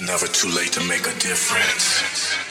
never too late to make a difference.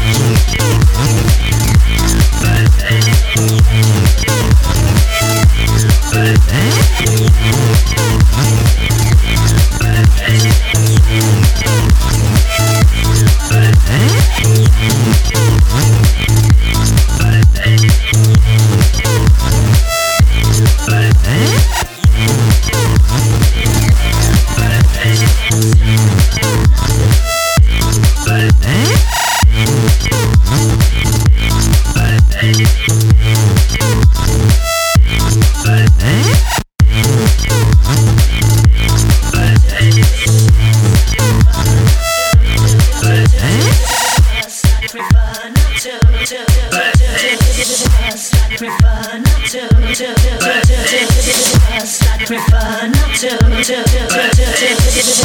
Mm-hmm. Not to. to, to, to, to, to,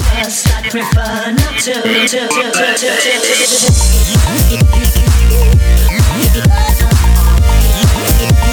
First, I prefer not to. to, to, to, to, to.